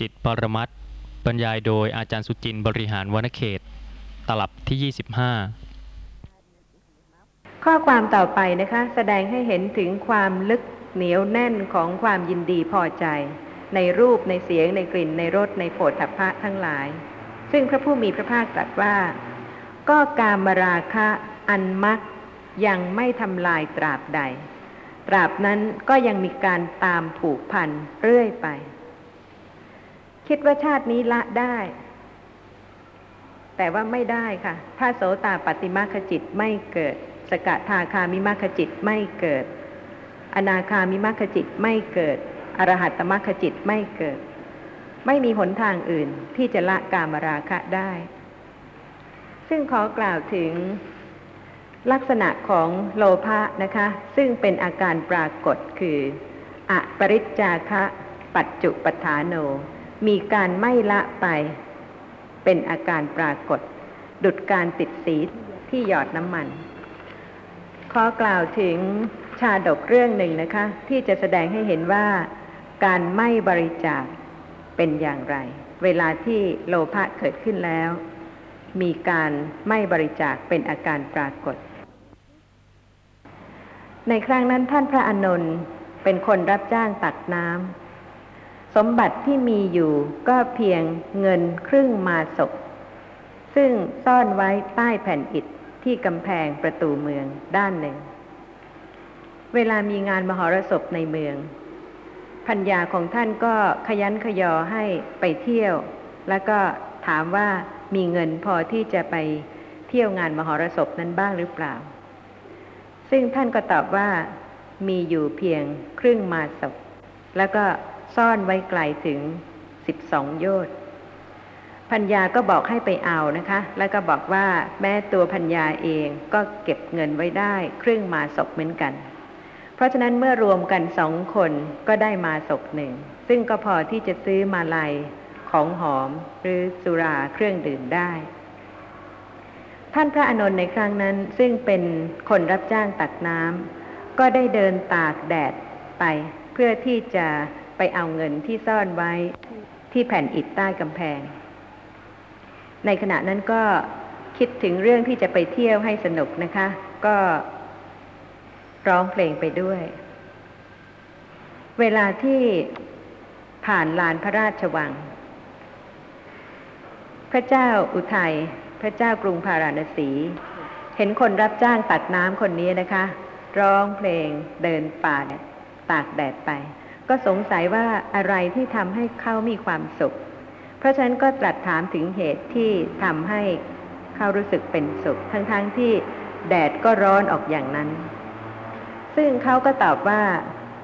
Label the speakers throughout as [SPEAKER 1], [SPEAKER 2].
[SPEAKER 1] จิตปรมัตบรรยายโดยอาจารย์สุจินต์บริหารวนเขต ตลับที่ 25
[SPEAKER 2] ข้อความต่อไปนะคะ แสดงให้เห็นถึงความลึกเหนียวแน่นของความยินดีพอใจ ในรูปในเสียงในกลิ่นในรสในโผฏฐัพพะทั้งหลาย ซึ่งพระผู้มีพระภาคตรัสว่า ก็กามราคะอันมักยังไม่ทำลายตราบใด ตราบนั้นก็ยังมีการตามผูกพันเรื่อยไป คิดว่าชาตินี้ละได้ แต่ว่าไม่ได้ค่ะถ้าโสตาปฏิมาคจิตไม่เกิด สกทาคามิมาคจิตไม่เกิด อนาคามิมาคจิตไม่เกิด อรหัตตมัคจิตไม่เกิด ไม่มีหนทางอื่นที่จะละกามราคะได้ ซึ่งขอกล่าวถึงลักษณะของโลภะนะคะ ซึ่งเป็นอาการปรากฏคือ อปริจจาคะ ปัจจุปฐานโน มีการไม่ละไป เป็นอาการปรากฏ ดุดการติดสีที่หยอดน้ำมัน ขอกล่าวถึงชาดกเรื่องหนึ่งนะคะ ที่จะแสดงให้เห็นว่าการไม่บริจาคเป็นอย่างไร เวลาที่โลภะเกิดขึ้นแล้ว มีการไม่บริจาคเป็นอาการปรากฏ ในครั้งนั้นท่านพระอานนท์เป็นคนรับจ้างตักน้ำ สมบัติที่มีอยู่ก็เพียงเงินครึ่งมาศก ซึ่งซ่อนไว้ใต้แผ่นอิฐที่กำแพงประตูเมืองด้านหนึ่ง เวลามีงานมหรสพในเมืองพัญญาของท่านก็ขยันขยอให้ไปเที่ยว แล้วก็ถามว่ามีเงินพอที่จะไปเที่ยวงานมหรสพนั้นบ้างหรือเปล่า ซึ่งท่านก็ตอบว่ามีอยู่เพียงครึ่งมาศกแล้วก็ ซ่อนไว้ไกลถึงสิบสองโยชน์พัญญาก็บอกให้ไปเอานะคะ แล้วก็บอกว่าแม้ตัวพัญญาเองก็เก็บเงินไว้ได้ ครึ่งมาศกเหมือนกัน เพราะฉะนั้นเมื่อรวมกันสองคนก็ได้มาศกหนึ่ง ซึ่งก็พอที่จะซื้อมาลัยของหอมหรือสุราเครื่องดื่มได้ ท่านพระอนนท์ในครั้งนั้นซึ่งเป็นคนรับจ้างตักน้ำก็ได้เดินตากแดดไป เพื่อที่จะ ไปเอาเงินที่ซ่อนไว้ที่แผ่นอิฐใต้กำแพง ในขณะนั้นก็คิดถึงเรื่องที่จะไปเที่ยวให้สนุกนะคะ ก็ร้องเพลงไปด้วย เวลาที่ผ่านลานพระราชวัง พระเจ้าอุทัย พระเจ้ากรุงพาราณสี เห็นคนรับจ้างตักน้ำคนนี้นะคะ ร้องเพลงเดินป่าตากแดดไป ก็สงสัยว่าอะไรที่ทำให้เขามีความสุข เพราะฉะนั้นก็ตรัสถามถึงเหตุที่ทำให้เขารู้สึกเป็นสุข ทั้งๆทที่แดดก็ร้อนออกอย่างนั้น ซึ่งเขาก็ตอบว่า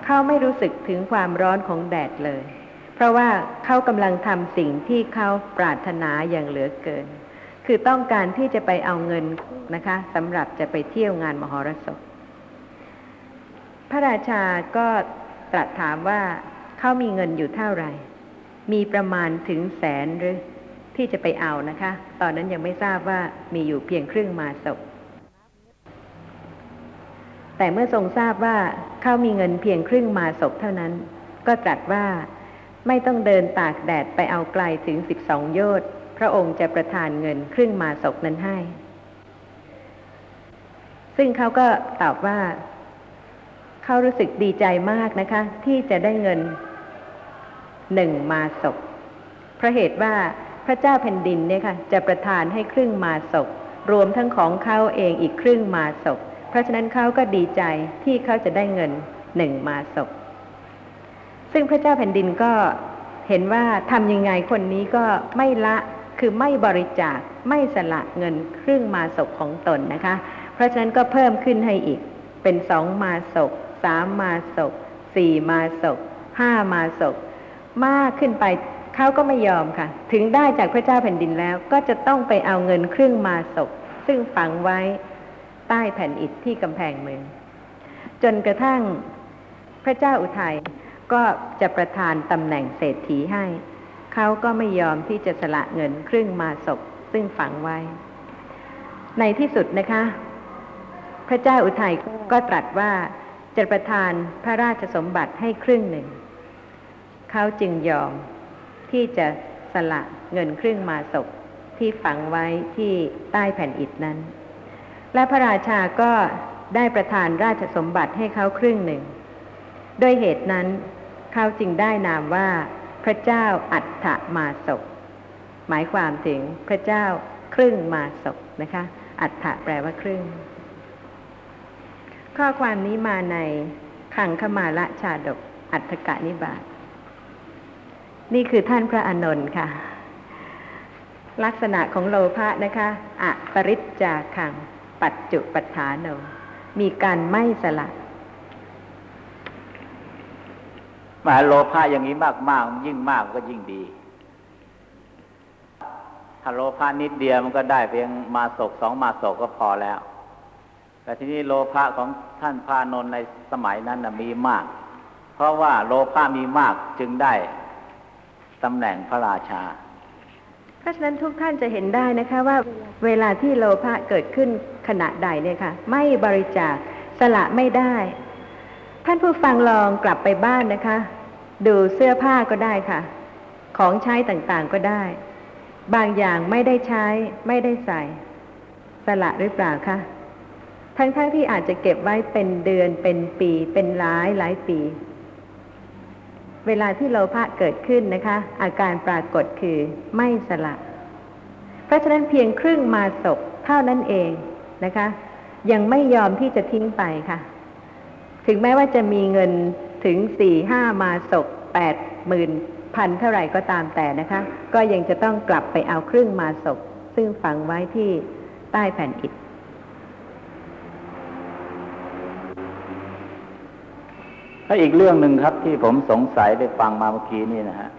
[SPEAKER 2] เขาไม่รู้สึกถึงความร้อนของแดดเลย เพราะว่าเขากำลังทำสิ่งที่เขาปรารถนาอย่างเหลือเกิน คือต้องการที่จะไปเอาเงินนะคะสำหรับจะไปเที่ยวงานมหรสพ พระราชาก็ ตรัสถามว่าเขามีเงินอยู่เท่าไหร่ มีประมาณถึงแสนหรือที่จะไปเอานะคะ ตอนนั้นยังไม่ทราบว่ามีอยู่เพียงครึ่งมาศกแต่เมื่อทรงทราบว่าเขามีเงินเพียงครึ่งมาศกเท่านั้น ก็ตรัสว่าไม่ต้องเดินตากแดดไปเอาไกลถึงสิบสองโยชน์พระองค์จะประทานเงินครึ่งมาศกนั้นให้ ซึ่งเขาก็ตอบว่า เขารู้สึกดีใจมากนะคะ ที่จะได้เงินหนึ่งมาศกเพราะเหตุว่าพระเจ้าแผ่นดินเนี่ยค่ะจะประทานให้ครึ่งมาศกรวมทั้งของเขาเองอีกครึ่งมาศกเพราะฉะนั้นเขาก็ดีใจที่เขาจะได้เงินหนึ่งมาศกซึ่งพระเจ้าแผ่นดินก็เห็นว่าทำยังไงคนนี้ก็ไม่ละคือไม่บริจาคไม่สละเงินครึ่งมาศกของตนนะคะ เพราะฉะนั้นก็เพิ่มขึ้นให้อีกเป็นสองมาศก สามมาศกสี่มาศกห้ามาศกมากขึ้นไปเขาก็ไม่ยอมค่ะ ถึงได้จากพระเจ้าแผ่นดินแล้ว ก็จะต้องไปเอาเงินครึ่งมาศกซึ่งฝังไว้ใต้แผ่นอิฐที่กำแพงเมือง จนกระทั่งพระเจ้าอุทัยก็จะประทานตำแหน่งเศรษฐีให้ เขาก็ไม่ยอมที่จะสละเงินครึ่งมาศกซึ่งฝังไว้ ในที่สุดนะคะ พระเจ้าอุทัยก็ตรัสว่า จะประทานพระราชสมบัติให้ครึ่งหนึ่ง เขาจึงยอมที่จะสละเงินครึ่งมาศกที่ฝังไว้ที่ใต้แผ่นอิฐนั้น และพระราชาก็ได้ประทานราชสมบัติให้เขาครึ่งหนึ่ง ด้วยเหตุนั้นเขาจึงได้นามว่า พระเจ้าอัฏฐมาศกหมายความถึงพระเจ้าครึ่งมาศกนะคะ อัฏฐแปลว่าครึ่ง ข้อความนี้มาในขังขมาละชาดกอัฏฐกะนิบาตนี่คือท่านพระอานนท์ค่ะ ลักษณะของโลภะนะคะอะปริจจาขัง ปัจจุปัฏฐานโนมีการไม่สละ
[SPEAKER 3] มหาโลภะอย่างนี้มากมากๆยิ่งมากก็ยิ่งดี ถ้าโลภะนิดเดียวมันก็ได้เพียงมาศกสองมาศกก็พอแล้ว แต่ทีนี้โลภะของท่านพระนนในสมัยนั้นนะมีมาก เพราะว่าโลภะมีมากจึงได้ตำแหน่งพระราชา
[SPEAKER 2] เพราะฉะนั้นทุกท่านจะเห็นได้นะคะว่าเวลาที่โลภะเกิดขึ้นขณะใดเนี่ยค่ะ ไม่บริจาคสละไม่ได้ ท่านผู้ฟังลองกลับไปบ้านนะคะ ดูเสื้อผ้าก็ได้ค่ะ ของใช้ต่างๆก็ได้ บางอย่างไม่ได้ใช้ไม่ได้ใส่ สละหรือเปล่าคะ ทั้งๆทที่อาจจะเก็บไว้เป็นเดือนเป็นปี เป็นหลายหลายปี เวลาที่โลภะเกิดขึ้นนะคะ อาการปรากฏคือไม่สละเพราะฉะนั้นเพียงครึ่งมาศกเท่านั้นเองนะคะ ยังไม่ยอมที่จะทิ้งไปค่ะ ถึงแม้ว่าจะมีเงินถึงสี่ห้ามาศกแปดหมื่นพันเท่าไหร่ก็ตามแต่นะคะ ก็ยังจะต้องกลับไปเอาครึ่งมาศกซึ่งฝังไว้ที่ใต้แผ่นอิฐ
[SPEAKER 3] แล้วอีกเรื่องหนึ่งครับที่ผมสงสัยได้ฟังมาเมื่อกี้นี่นะฮะ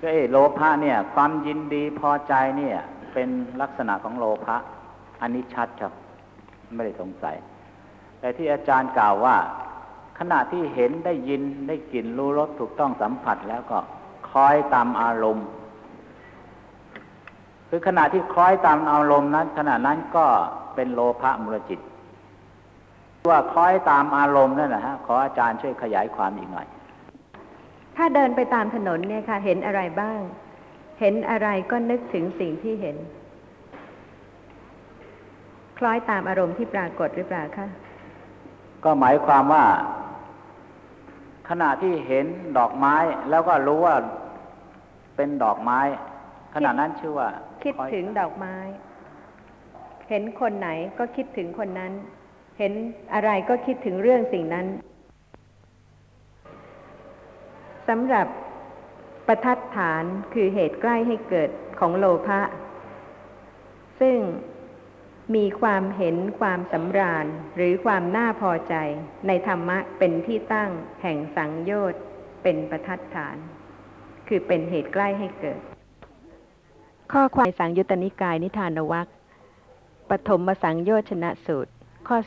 [SPEAKER 3] ก็เอโลภะเนี่ย ความยินดีพอใจเนี่ย เป็นลักษณะของโลภะอันนี้ชัดครับ ไม่ได้สงสัย แต่ที่อาจารย์กล่าวว่า ขณะที่เห็นได้ยินได้กลิ่นรู้รสถูกต้องสัมผัสแล้วก็คล้อยตามอารมณ์ คือขณะที่คล้อยตามอารมณ์นั้น ขณะนั้นก็เป็นโลภะมูลจิต ว่าคล้อยตามอารมณ์นั่นนะฮะขออาจารย์ช่วยขยายความอีกหน่อย
[SPEAKER 2] ถ้าเดินไปตามถนนเนี่ยค่ะ เห็นอะไรบ้าง เห็นอะไรก็นึกถึงสิ่งที่เห็น คล้อยตามอารมณ์ที่ปรากฏหรือเปล่าคะ
[SPEAKER 3] ก็หมายความว่า ขณะที่เห็นดอกไม้แล้วก็รู้ว่าเป็นดอกไม้ ขณะนั้นชื่อว่า
[SPEAKER 2] คิด
[SPEAKER 3] ล้อย
[SPEAKER 2] ถึงดอกไม้ เห็นคนไหนก็คิดถึงคนนั้น เห็นอะไรก็คิดถึงเรื่องสิ่งนั้นสำหรับประทัดฐานคือเหตุใกล้ให้เกิดของโลภะซึ่งมีความเห็นความสำราญหรือความน่าพอใจในธรรมะเป็นที่ตั้งแห่งสังโยชน์เป็นประทัดฐาน คือเป็นเหตุใกล้ให้เกิด ข้อความในสังยุตตนิกายนิทานวัคปฐมสังโยชนะสูตร ข้อ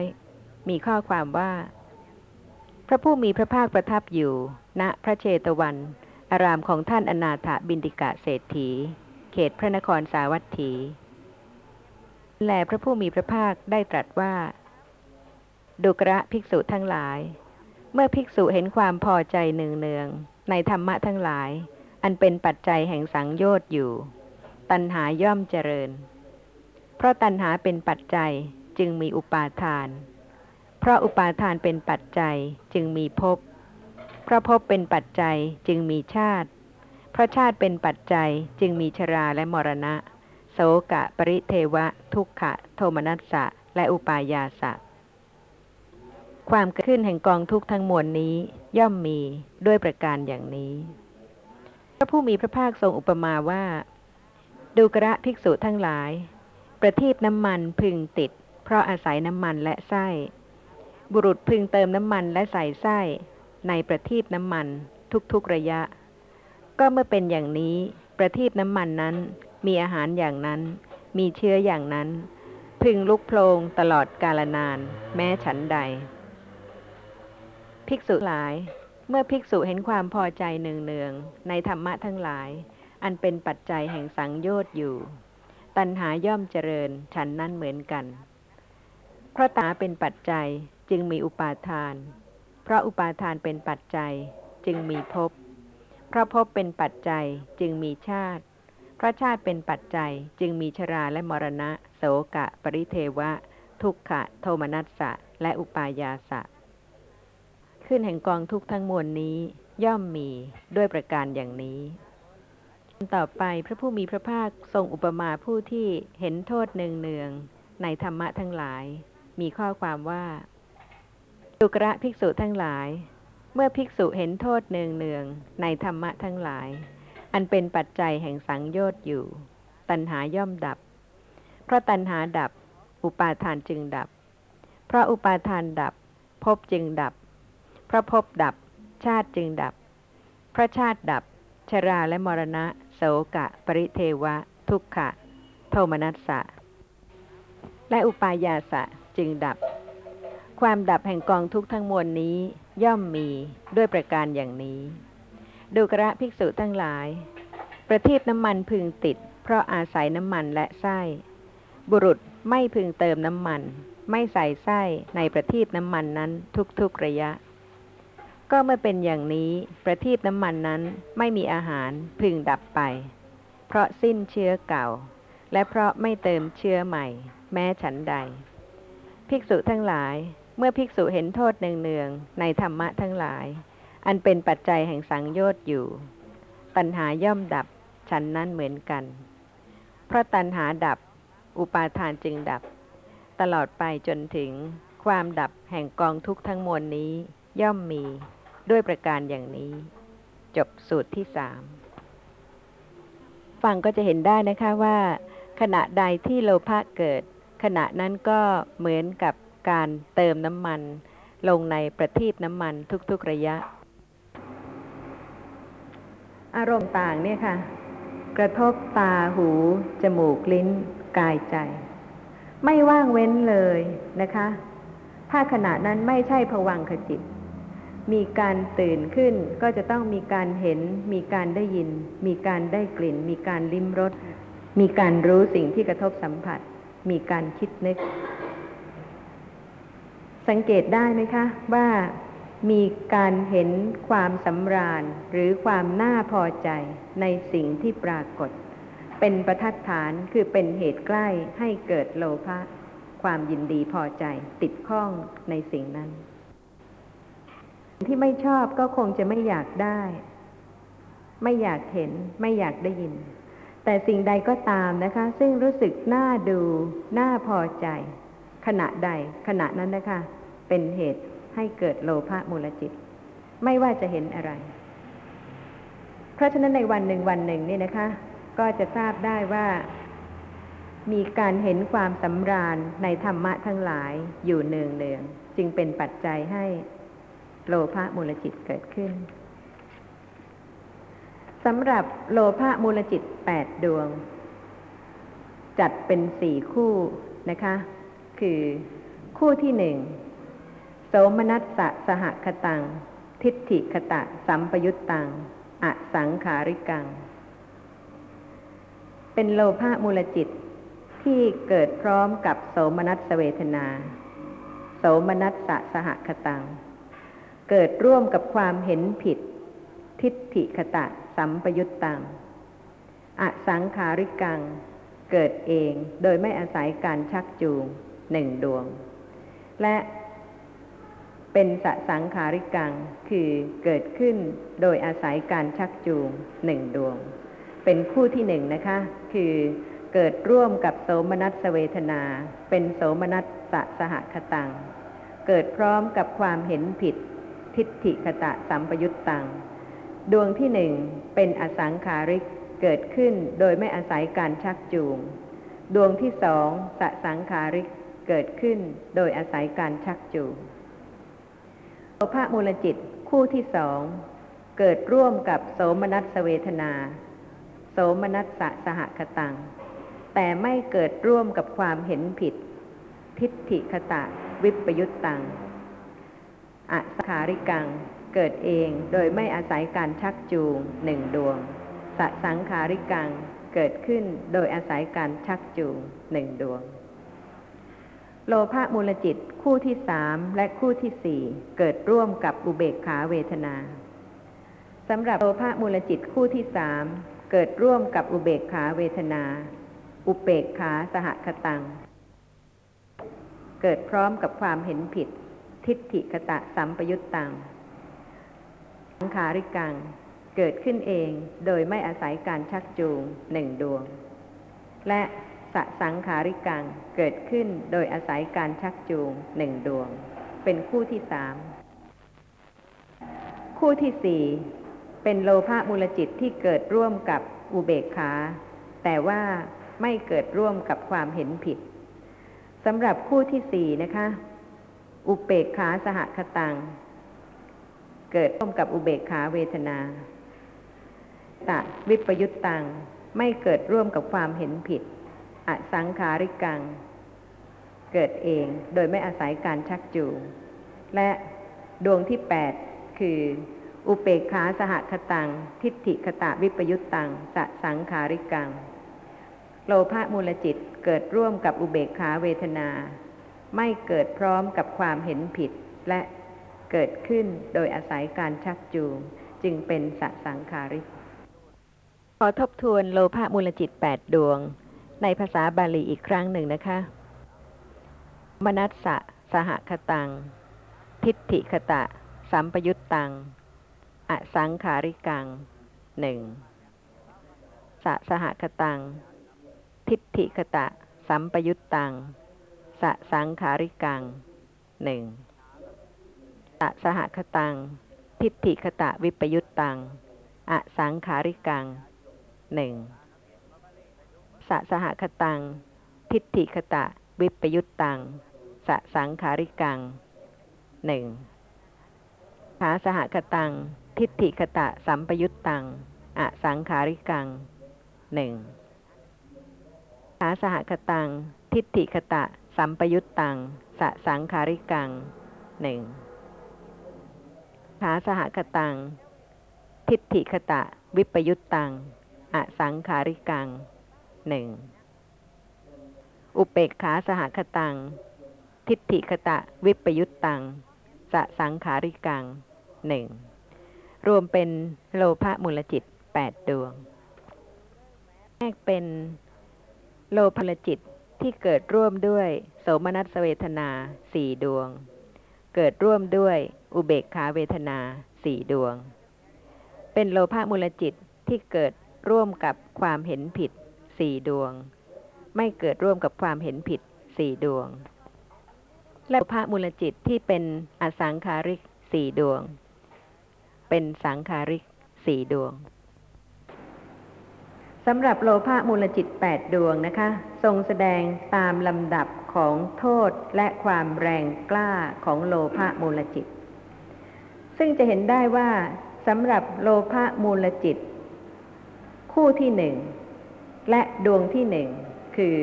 [SPEAKER 2] 200 มีข้อความว่า พระผู้มีพระภาคประทับอยู่ ณพระเชตวัน อารามของท่านอนาถบินดิกะเศรษฐี เขตพระนครสาวัตถี แลพระผู้มีพระภาคได้ตรัสว่า ดุกระภิกษุทั้งหลาย เมื่อภิกษุเห็นความพอใจเนืองๆในธรรมะทั้งหลาย อันเป็นปัจจัยแห่งสังโยชน์อยู่ ตัณหาย่อมเจริญ เพราะตัณหาเป็นปัจจัย จึงมีอุปาทาน เพราะอุปาทานเป็นปัจจัยจึงมีภพ เพราะภพเป็นปัจจัยจึงมีชาติ เพราะชาติเป็นปัจจัยจึงมีชราและมรณะ โสกะปริเทวะ ทุกขะ โทมนัสสะ และอุปายาสะ ความเกิดขึ้นแห่งกองทุกข์ทั้งมวลนี้ย่อมมีด้วยประการอย่างนี้ พระผู้มีพระภาคทรงอุปมาว่า ดูกระภิกษุทั้งหลาย ประทีปน้ำมันพึงติด เพราะอาศัยน้ำมันและไส้ บุรุษพึงเติมน้ำมันและใส่ไส้ ในประทีปน้ำมันทุกๆระยะ ก็เมื่อเป็นอย่างนี้ ประทีปน้ำมันนั้น มีอาหารอย่างนั้น มีเชื้ออย่างนั้น พึงลุกโพลงตลอดกาลนาน แม้ฉันใด ภิกษุหลาย เมื่อภิกษุเห็นความพอใจเนืองๆในธรรมะทั้งหลาย อันเป็นปัจจัยแห่งสังโยชน์อยู่ ตัณหาย่อมเจริญฉันนั้นเหมือนกัน เพราะตาเป็นปัจจัยจึงมีอุปาทาน เพราะอุปาทานเป็นปัจจัยจึงมีภพ เพราะภพเป็นปัจจัยจึงมีชาติ เพราะชาติเป็นปัจจัยจึงมีชราและมรณะ โสกะ ปริเทวะ ทุกขะ โทมนัสสะ และอุปายาสะ ขึ้นแห่งกองทุกข์ทั้งมวลนี้ย่อมมีด้วยประการอย่างนี้ ต่อไปพระผู้มีพระภาคทรงอุปมาผู้ที่เห็นโทษเนืองๆในธรรมะทั้งหลาย มีข้อความว่าดุกระภิกษุทั้งหลาย เมื่อภิกษุเห็นโทษเนืองๆในธรรมะทั้งหลาย อันเป็นปัจจัยแห่งสังโยชน์อยู่ ตัณหาย่อมดับ เพราะตัณหาดับ อุปาทานจึงดับ เพราะอุปาทานดับภพจึงดับ เพราะภพดับ ชาติจึงดับ เพราะชาติดับ ชราและมรณะ โสกะ ปริเทวะ ทุกขะ โทมนัสสะ และอุปายาสะ จึงดับ ความดับแห่งกองทุกข์ทั้งมวลนี้ย่อมมีด้วยประการอย่างนี้ ดูกระภิกษุทั้งหลาย ประทีปน้ำมันพึงติด เพราะอาศัยน้ำมันและไส้ บุรุษไม่พึงเติมน้ำมัน ไม่ใส่ไส้ในประทีปน้ำมันนั้นทุกๆระยะ ก็เมื่อเป็นอย่างนี้ ประทีปน้ำมันนั้นไม่มีอาหารพึงดับไป เพราะสิ้นเชื้อเก่า และเพราะไม่เติมเชื้อใหม่ แม้ฉันใด ภิกษุทั้งหลาย เมื่อภิกษุเห็นโทษเนืองๆในธรรมะทั้งหลาย อันเป็นปัจจัยแห่งสังโยชน์อยู่ ตัณหาย่อมดับฉันนั้นเหมือนกัน เพราะตัณหาดับ อุปาทานจึงดับ ตลอดไปจนถึงความดับแห่งกองทุกข์ทั้งมวลนี้ย่อมมีด้วยประการอย่างนี้ จบสูตรที่สามฟังก็จะเห็นได้นะคะว่า ขณะใดที่โลภะเกิด ขณะนั้นก็เหมือนกับการเติมน้ำมัน ลงในประทีปน้ำมันทุกๆระยะ อารมณ์ต่างเนี่ยค่ะ กระทบตาหู จมูกลิ้น กายใจ ไม่ว่างเว้นเลยนะคะ ถ้าขณะนั้นไม่ใช่ผวังขจิต มีการตื่นขึ้นก็จะต้องมีการเห็น มีการได้ยิน มีการได้กลิ่น มีการลิ้มรส มีการรู้สิ่งที่กระทบสัมผัส มีการคิดนึก สังเกตได้ไหมคะว่ามีการเห็นความสำราญหรือความน่าพอใจในสิ่งที่ปรากฏ เป็นประทัดฐานคือเป็นเหตุใกล้ให้เกิดโลภะความยินดีพอใจติดข้องในสิ่งนั้น ที่ไม่ชอบก็คงจะไม่อยากได้ ไม่อยากเห็นไม่อยากได้ยิน แต่สิ่งใดก็ตามนะคะ ซึ่งรู้สึกน่าดูน่าพอใจ ขณะใดขณะนั้นนะคะ เป็นเหตุให้เกิดโลภะมูลจิต ไม่ว่าจะเห็นอะไร เพราะฉะนั้นในวันหนึ่งวันหนึ่งนี่นะคะ ก็จะทราบได้ว่า มีการเห็นความสำราญในธรรมะทั้งหลายอยู่เนืองเนืองๆจึงเป็นปัจจัยให้โลภะมูลจิตเกิดขึ้น สำหรับโลภะมูลจิตแปดดวง จัดเป็นสี่คู่นะคะ คือคู่ที่หนึ่งโสมนัสสะสหคตัง ทิฏฐิคตะสัมปยุตตังอสังขาริกัง เป็นโลภะมูลจิตที่เกิดพร้อมกับโสมนัสเวทนา โสมนัสสะสหคตัง เกิดร่วมกับความเห็นผิด ทิฏฐิคตะ สัมปยุตตัง อสังขาริกัง เกิดเองโดยไม่อาศัยการชักจูงหนึ่งดวง และเป็นสสังขาริกัง คือเกิดขึ้นโดยอาศัยการชักจูงหนึ่งดวง เป็นคู่ที่หนึ่งนะคะ คือเกิดร่วมกับโสมนัสเวทนา เป็นโสมนัสสะสหคตัง เกิดพร้อมกับความเห็นผิด ทิฏฐิคตะสัมปยุตตัง ดวงที่หนึ่งเป็นอสังขาริกเกิดขึ้นโดยไม่อาศัยการชักจูง ดวงที่สองสสังขาริกเกิดขึ้นโดยอาศัยการชักจูงโลภะมูลจิตคู่ที่สองเกิดร่วมกับโสมนัสเวทนา โสมนัสสะสหคตัง แต่ไม่เกิดร่วมกับความเห็นผิด ทิฏฐิคตะ วิปยุตตังอสขาริกัง เกิดเองโดยไม่อาศัยการชักจูงหนึ่งดวง สสังขาริกังเกิดขึ้นโดยอาศัยการชักจูงหนึ่งดวง โลภะมูลจิตคู่ที่สามและคู่ที่สี่เกิดร่วมกับอุเบกขาเวทนาสำหรับโลภะมูลจิตคู่ที่สามเกิดร่วมกับอุเบกขาเวทนา อุเบกขาสหคตัง เกิดพร้อมกับความเห็นผิด ทิฏฐิคตะสัมปยุตตัง สังขาริกัง เกิดขึ้นเองโดยไม่อาศัยการชักจูงหนึ่งดวง และสสังขาริกัง เกิดขึ้นโดยอาศัยการชักจูงหนึ่งดวง เป็นคู่ที่สามคู่ที่สี่เป็นโลภะมูลจิตที่เกิดร่วมกับอุเบกขา แต่ว่าไม่เกิดร่วมกับความเห็นผิดสำหรับคู่ที่สี่นะคะ อุเบกขาสหคตัง เกิดร่วมกับอุเบกขาเวทนา ตะวิปยุตตัง ไม่เกิดร่วมกับความเห็นผิด อสังขาริกัง เกิดเองโดยไม่อาศัยการชักจูง และดวงที่แปดคือ อุเปกขาสหคตัง ทิฏฐิคตะวิปยุตตังสสังขาริกัง โลภะมูลจิตเกิดร่วมกับอุเบกขาเวทนา ไม่เกิดพร้อมกับความเห็นผิดและ เกิดขึ้นโดยอาศัยการชักจูง จึงเป็นสสังขาริก ขอทบทวนโลภะมูลจิตแปดดวง ในภาษาบาลีอีกครั้งหนึ่งนะคะ มนัสสะสหคตัง ทิฏฐิคตะ สัมปยุตตัง อสังขาริกังหนึ่งสะสหคตัง ทิฏฐิคตะ สัมปยุตตัง สะสังขาริกังหนึ่ง สะสหคตัง ทิฏฐิคตะวิปยุตตัง อสังขาริกังหนึ่งสะสหคตัง ทิฏฐิคตะวิปยุตตัง สะสังขาริกังหนึ่งขาสหคตัง ทิฏฐิคตะสัมปยุตตัง อสังขาริกังหนึ่งขาสหคตัง ทิฏฐิคตะ สัมปยุตตัง สะสังขาริกังหนึ่ง ขาสหคตัง ทิฏฐิคตะ วิปยุตตัง อสังขาริกังหนึ่ง อุเปกขาสหคตัง ทิฏฐิคตะ วิปยุตตัง สสังขาริกังหนึ่ง รวมเป็นโลภะมูลจิตแปดดวง แรกเป็นโลภะมูลจิตที่เกิดร่วมด้วย โสมนัสเวทนาสี่ดวง เกิดร่วมด้วยอุเบกขาเวทนาสี่ดวง เป็นโลภะมูลจิตที่เกิดร่วมกับความเห็นผิดสี่ดวง ไม่เกิดร่วมกับความเห็นผิดสี่ดวง และโลภะมูลจิตที่เป็นอสังขาริกสี่ดวง เป็นสังขาริกสี่ดวงสำหรับโลภะมูลจิตแปดดวงนะคะ ทรงแสดงตามลำดับ ของโทษและความแรงกล้าของโลภะมูลจิต ซึ่งจะเห็นได้ว่าสำหรับโลภะมูลจิต คู่ที่หนึ่ง และดวงที่หนึ่ง คือ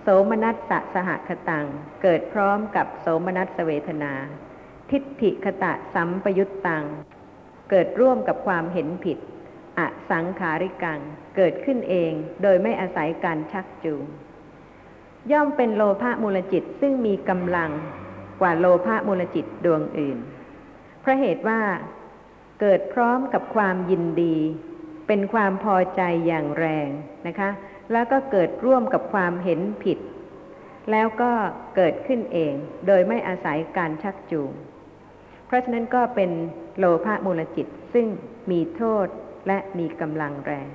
[SPEAKER 2] โสมนัสสะสหคตัง เกิดพร้อมกับโสมนัสเวทนา ทิฏฐิคตะสัมปยุตตัง เกิดร่วมกับความเห็นผิด อสังขาริกัง เกิดขึ้นเองโดยไม่อาศัยการชักจูง ย่อมเป็นโลภะมูลจิตซึ่งมีกำลังกว่าโลภะมูลจิตดวงอื่น เพราะเหตุว่าเกิดพร้อมกับความยินดี เป็นความพอใจอย่างแรงนะคะ แล้วก็เกิดร่วมกับความเห็นผิด แล้วก็เกิดขึ้นเองโดยไม่อาศัยการชักจูง เพราะฉะนั้นก็เป็นโลภะมูลจิตซึ่งมีโทษและมีกำลังแรง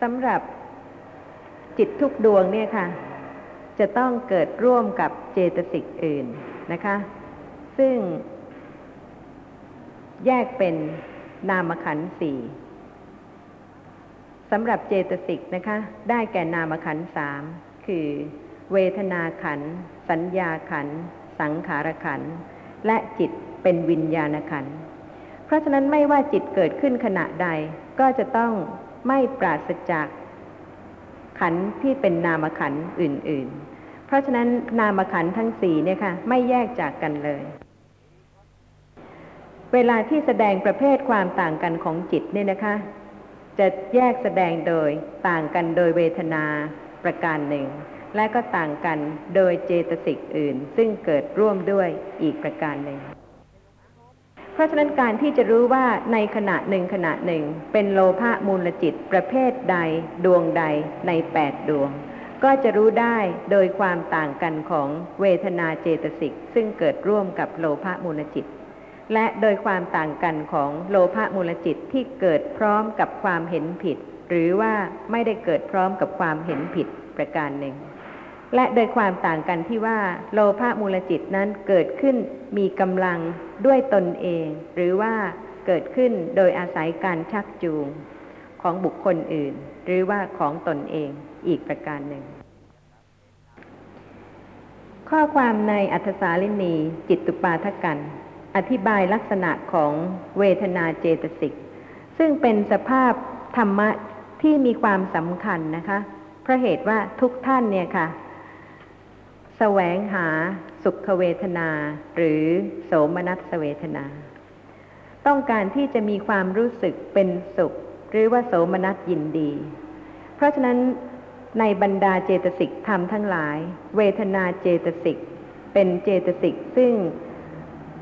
[SPEAKER 2] สำหรับ จิตทุกดวงเนี่ยค่ะ จะต้องเกิดร่วมกับเจตสิกอื่นนะคะ ซึ่งแยกเป็นนามขันธ์สี่สำหรับเจตสิกนะคะ ได้แก่นามขันธ์สามคือเวทนาขันธ์สัญญาขันธ์สังขารขันธ์และจิตเป็นวิญญาณขันธ์เพราะฉะนั้นไม่ว่าจิตเกิดขึ้นขณะใดก็จะต้องไม่ปราศจาก ขันที่เป็นนามขันอื่น ๆ เพราะฉะนั้นนามขันทั้งสี่เนี่ยค่ะ ไม่แยกจากกันเลย เวลาที่แสดงประเภทความต่างกันของจิตเนี่ยนะคะ จะแยกแสดงโดยต่างกันโดยเวทนาประการหนึ่ง และก็ต่างกันโดยเจตสิกอื่น ซึ่งเกิดร่วมด้วยอีกประการหนึ่ง ราะฉะนั้นการที่จะรู้ว่าในขณะหนึ่งขณะหนึ่ง เป็นโลภะมูลจิตประเภทใดดวงใดในแปดดวง ก็จะรู้ได้โดยความต่างกันของเวทนาเจตสิกซึ่งเกิดร่วมกับโลภะมูลจิต และโดยความต่างกันของโลภะมูลจิตที่เกิดพร้อมกับความเห็นผิด หรือว่าไม่ได้เกิดพร้อมกับความเห็นผิดประการหนึ่ง และโดยความต่างกันที่ว่า โลภะมูลจิตนั้นเกิดขึ้นมีกำลังด้วยตนเอง หรือว่าเกิดขึ้นโดยอาศัยการชักจูงของบุคคลอื่น หรือว่าของตนเองอีกประการหนึ่ง ข้อความในอัธสาลินีจิตตุปาทกัน อธิบายลักษณะของเวทนาเจตสิก ซึ่งเป็นสภาพธรรมะที่มีความสำคัญนะคะ เพราะเหตุว่าทุกท่านเนี่ยค่ะ แสวงหาสุขเวทนา หรือโสมนัสเวทนา ต้องการที่จะมีความรู้สึกเป็นสุข หรือว่าโสมนัสยินดี เพราะฉะนั้นในบรรดาเจตสิกธรรมทั้งหลาย เวทนาเจตสิก เป็นเจตสิกซึ่ง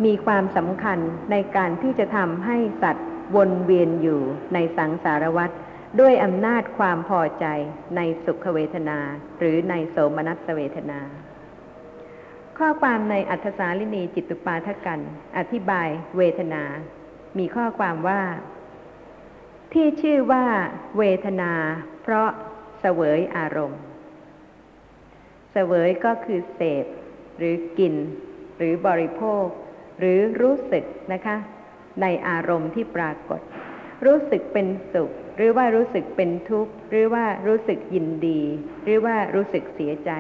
[SPEAKER 2] มีความสำคัญในการที่จะทำให้สัตว์วนเวียนอยู่ในสังสารวัฏด้วยอำนาจความพอใจในสุขเวทนา หรือในโสมนัสเวทนา ข้อความในอัธสาลินีจิตตุปาทกัน อธิบายเวทนา มีข้อความว่า ที่ชื่อว่า เวทนา เพราะเสวยอารมณ์ เสวยก็คือเสพ หรือกิน หรือบริโภค หรือรู้สึกนะคะ ในอารมณ์ที่ปรากฏ รู้สึกเป็นสุข หรือว่ารู้สึกเป็นทุกข์ หรือว่ารู้สึกยินดี หรือว่ารู้สึกเสียใจ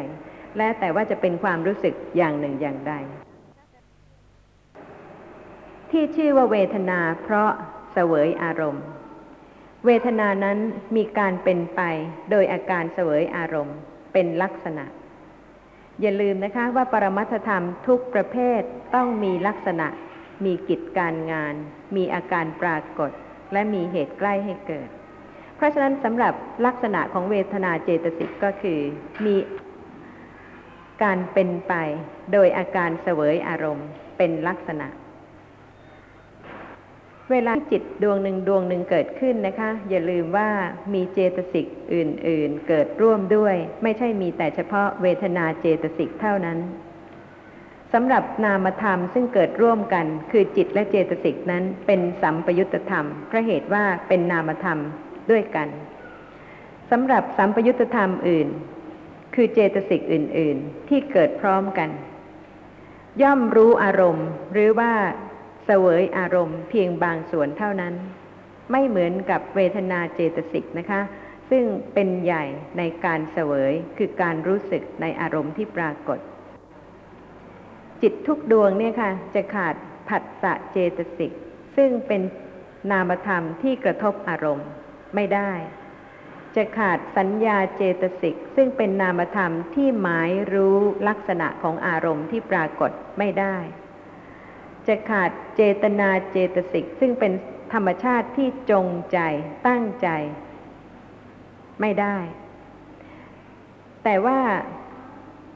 [SPEAKER 2] และแต่ว่าจะเป็นความรู้สึกอย่างหนึ่งอย่างใด ที่ชื่อว่าเวทนาเพราะเสวยอารมณ์ เวทนานั้นมีการเป็นไปโดยอาการเสวยอารมณ์เป็นลักษณะ อย่าลืมนะคะว่าปรมัตธรรมทุกประเภทต้องมีลักษณะ มีกิจการงาน มีอาการปรากฏ และมีเหตุใกล้ให้เกิด เพราะฉะนั้นสำหรับลักษณะของเวทนาเจตสิกก็คือ มี การเป็นไปโดยอาการเสวยอารมณ์เป็นลักษณะ เวลาจิตดวงหนึ่งดวงหนึ่งเกิดขึ้นนะคะ อย่าลืมว่ามีเจตสิกอื่น ๆ เกิดร่วมด้วย ไม่ใช่มีแต่เฉพาะเวทนาเจตสิกเท่านั้นสำหรับนามธรรมซึ่งเกิดร่วมกัน คือจิตและเจตสิกนั้นเป็นสัมปยุตธรรมเพราะเหตุว่าเป็นนามธรรมด้วยกันสำหรับสัมปยุตธรรมอื่น คือเจตสิกอื่น ๆ ที่เกิดพร้อมกัน ย่อมรู้อารมณ์หรือว่าเสวยอารมณ์เพียงบางส่วนเท่านั้น ไม่เหมือนกับเวทนาเจตสิกนะคะ ซึ่งเป็นใหญ่ในการเสวยคือการรู้สึกในอารมณ์ที่ปรากฏ จิตทุกดวงเนี่ยค่ะ จะขาดผัสสะเจตสิกซึ่งเป็นนามธรรมที่กระทบอารมณ์ไม่ได้ จะขาดสัญญาเจตสิก ซึ่งเป็นนามธรรมที่หมายรู้ลักษณะของอารมณ์ที่ปรากฏไม่ได้ จะขาดเจตนาเจตสิก ซึ่งเป็นธรรมชาติที่จงใจตั้งใจ ไม่ได้ แต่ว่า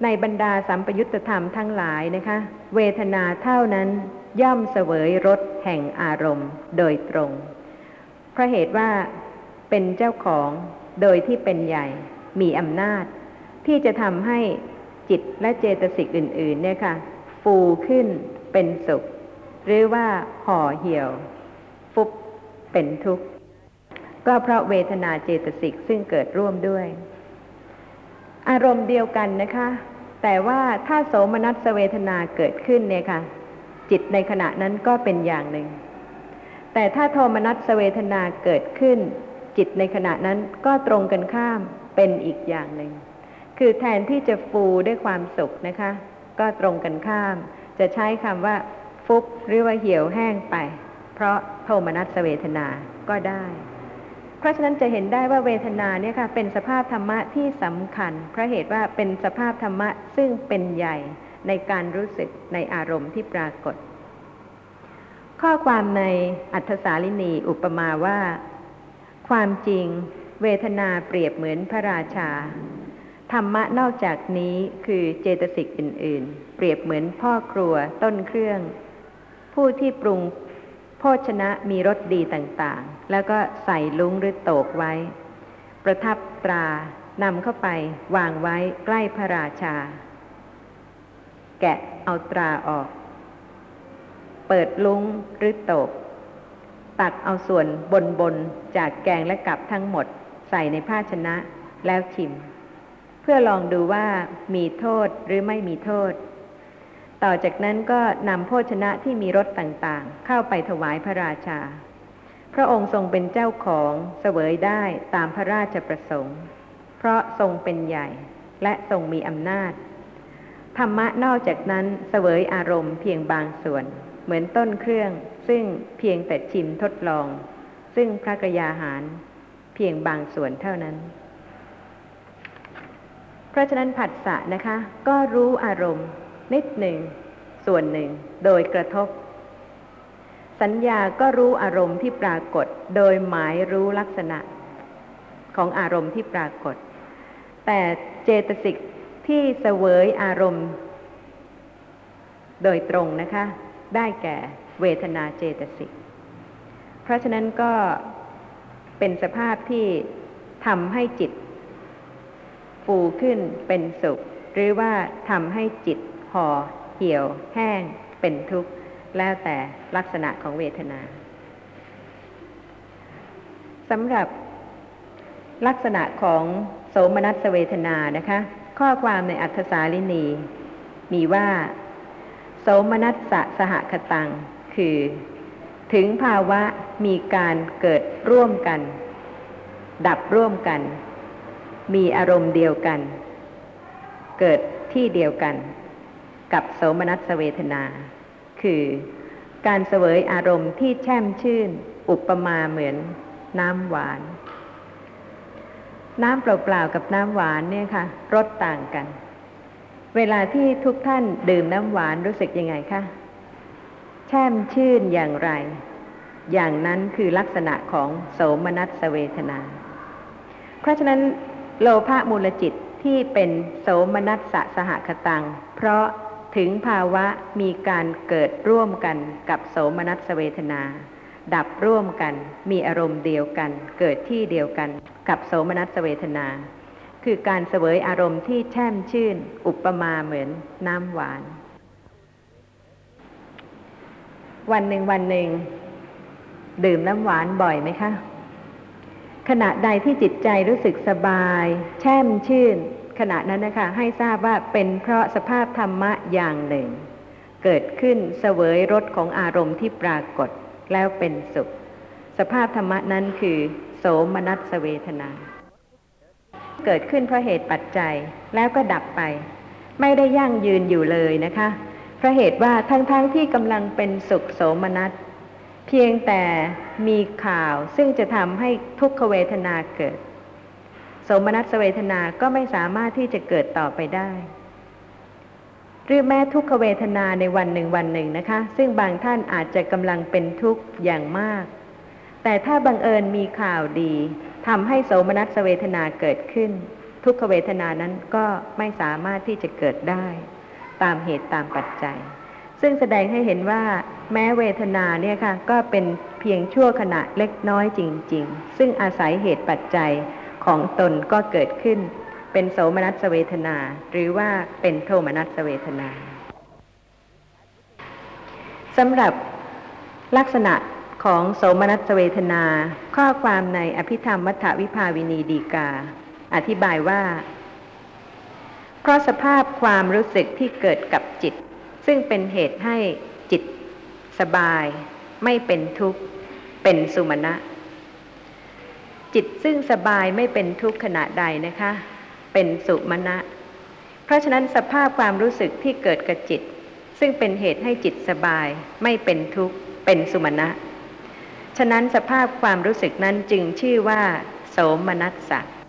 [SPEAKER 2] ในบรรดาสัมปยุตธรรมทั้งหลายนะคะ เวทนาเท่านั้นย่อมเสวยรสแห่งอารมณ์โดยตรง เพราะเหตุว่าเป็นเจ้าของ โดยที่เป็นใหญ่มีอำนาจ ที่จะทำให้จิตและเจตสิกอื่น ๆ เนี่ยค่ะ ฟูขึ้นเป็นสุข หรือว่าห่อเหี่ยว ฟุบเป็นทุกข์ ก็เพราะเวทนาเจตสิกซึ่งเกิดร่วมด้วย อารมณ์เดียวกันนะคะ แต่ว่าถ้าโสมนัสเวทนาเกิดขึ้นเนี่ยค่ะ จิตในขณะนั้นก็เป็นอย่างหนึ่ง แต่ถ้าโทมนัสเวทนาเกิดขึ้น จิตในขณะนั้นก็ตรงกันข้ามเป็นอีกอย่างหนึ่ง คือแทนที่จะฟูด้วยความสุขนะคะ ก็ตรงกันข้าม จะใช้คำว่า ฟุบหรือว่าเหี่ยวแห้งไป เพราะโทมนัสเวทนาก็ได้ เพราะฉะนั้นจะเห็นได้ว่าเวทนาเนี่ยค่ะเป็นสภาพธรรมะที่สำคัญ เพราะเหตุว่าเป็นสภาพธรรมะซึ่งเป็นใหญ่ในการรู้สึกในอารมณ์ที่ปรากฏข้อความในอัธสาลินีอุปมาว่า ความจริง เวทนาเปรียบเหมือนพระราชา ธรรมะนอกจากนี้คือเจตสิกอื่น ๆ เปรียบเหมือนพ่อครัวต้นเครื่อง ผู้ที่ปรุงโภชนะมีรสดีต่างๆ แล้วก็ใส่ลุงหรือโตกไว้ ประทับตรานำเข้าไปวางไว้ใกล้พระราชา แกะเอาตราออก เปิดลุงหรือโตก ตักเอาส่วนบนบนๆจากแกงและกับทั้งหมดใส่ในภาชนะแล้วชิม เพื่อลองดูว่ามีโทษหรือไม่มีโทษ ต่อจากนั้นก็นำโภชนะที่มีรสต่างๆ เข้าไปถวายพระราชา พระองค์ทรงเป็นเจ้าของเสวยได้ตามพระราชประสงค์ เพราะทรงเป็นใหญ่และทรงมีอำนาจ ธรรมะนอกจากนั้นเสวยอารมณ์เพียงบางส่วน เหมือนต้นเครื่อง ซึ่งเพียงแต่ชิมทดลอง ซึ่งพระกยาหาร เพียงบางส่วนเท่านั้น เพราะฉะนั้นผัสสะนะคะ ก็รู้อารมณ์ นิดหนึ่ง ส่วนหนึ่ง โดยกระทบ สัญญาก็รู้อารมณ์ที่ปรากฏ โดยหมายรู้ลักษณะ ของอารมณ์ที่ปรากฏ แต่เจตสิกที่เสวยอารมณ์ โดยตรงนะคะ ได้แก่ เวทนาเจตสิก เพราะฉะนั้นก็เป็นสภาพที่ทำให้จิต ฟูขึ้นเป็นสุข หรือว่าทำให้จิตห่อเหี่ยว แห้ง เป็นทุกข์ แล้วแต่ลักษณะของเวทนาสำหรับลักษณะของโสมนัสเวทนานะคะ ข้อความในอัธสาลินี มีว่า โสมนัสสะสหคตัง คือ ถึงภาวะมีการเกิดร่วมกัน ดับร่วมกัน มีอารมณ์เดียวกัน เกิดที่เดียวกัน กับโสมนัสเวทนา คือการเสวยอารมณ์ที่แช่มชื่น อุปมาเหมือนน้ำหวาน น้ำเปล่าๆกับน้ำหวานเนี่ยค่ะรสต่างกัน เวลาที่ทุกท่านดื่มน้ำหวานรู้สึกยังไงคะ แช่มชื่นอย่างไร อย่างนั้นคือลักษณะของโสมนัสเวทนา เพราะฉะนั้นโลภะมูลจิตที่เป็นโสมนัสสะสหคตัง เพราะถึงภาวะมีการเกิดร่วมกันกับโสมนัสเวทนา ดับร่วมกัน มีอารมณ์เดียวกัน เกิดที่เดียวกัน กับโสมนัสเวทนา คือการเสวยอารมณ์ที่แช่มชื่น อุปมาเหมือนน้ำหวาน วันหนึ่งวันหนึ่ง ดื่มน้ำหวานบ่อยไหมคะ ขณะใดที่จิตใจรู้สึกสบาย แช่มชื่น ขณะนั้นนะคะ ให้ทราบว่าเป็นเพราะสภาพธรรมะอย่างหนึ่ง เกิดขึ้นเสวยรสของอารมณ์ที่ปรากฏแล้วเป็นสุข สภาพธรรมะนั้นคือ โสมนัสเวทนา เกิดขึ้นเพราะเหตุปัจจัยแล้วก็ดับไป ไม่ได้ยั่งยืนอยู่เลยนะคะ เพราะเหตุว่าทั้งๆทที่กำลังเป็นสุขโสมนัส เพียงแต่มีข่าวซึ่งจะทำให้ทุกขเวทนาเกิด โสมนัสเวทนาก็ไม่สามารถที่จะเกิดต่อไปได้ หรือแม้ทุกขเวทนาในวันหนึ่งวันหนึ่งนะคะ ซึ่งบางท่านอาจจะกำลังเป็นทุกข์อย่างมาก แต่ถ้าบังเอิญมีข่าวดีทำให้โสมนัสเวทนาเกิดขึ้น ทุกขเวทนานั้นก็ไม่สามารถที่จะเกิดได้ ตามเหตุตามปัจจัย ซึ่งแสดงให้เห็นว่าแม้เวทนาเนี่ยค่ะก็เป็นเพียงชั่วขณะเล็กน้อยจริง ๆ ซึ่งอาศัยเหตุปัจจัยของตนก็เกิดขึ้น เป็นโสมนัสเวทนา หรือว่าเป็นโทมนัสเวทนาสำหรับลักษณะของโสมนัสเวทนา ข้อความในอภิธรรมมัทธวิภาวินีดีกา อธิบายว่า เพราะสภาพความรู้สึกที่เกิดกับจิต ซึ่งเป็นเหตุให้จิต สบาย ไม่เป็นทุกข์ เป็นสุมาณะ จิตซึ่งสบายไม่เป็นทุกข์ขณะใดนะคะ เป็นสุมาณะ เพราะฉะนั้นสภาพความรู้สึกที่เกิดกับจิต ซึ่งเป็นเหตุให้จิตสบาย ไม่เป็นทุกข์ เป็นสุมาณะ ฉะนั้นสภาพความรู้สึกนั้นจึงชื่อว่า โสมนัสสะ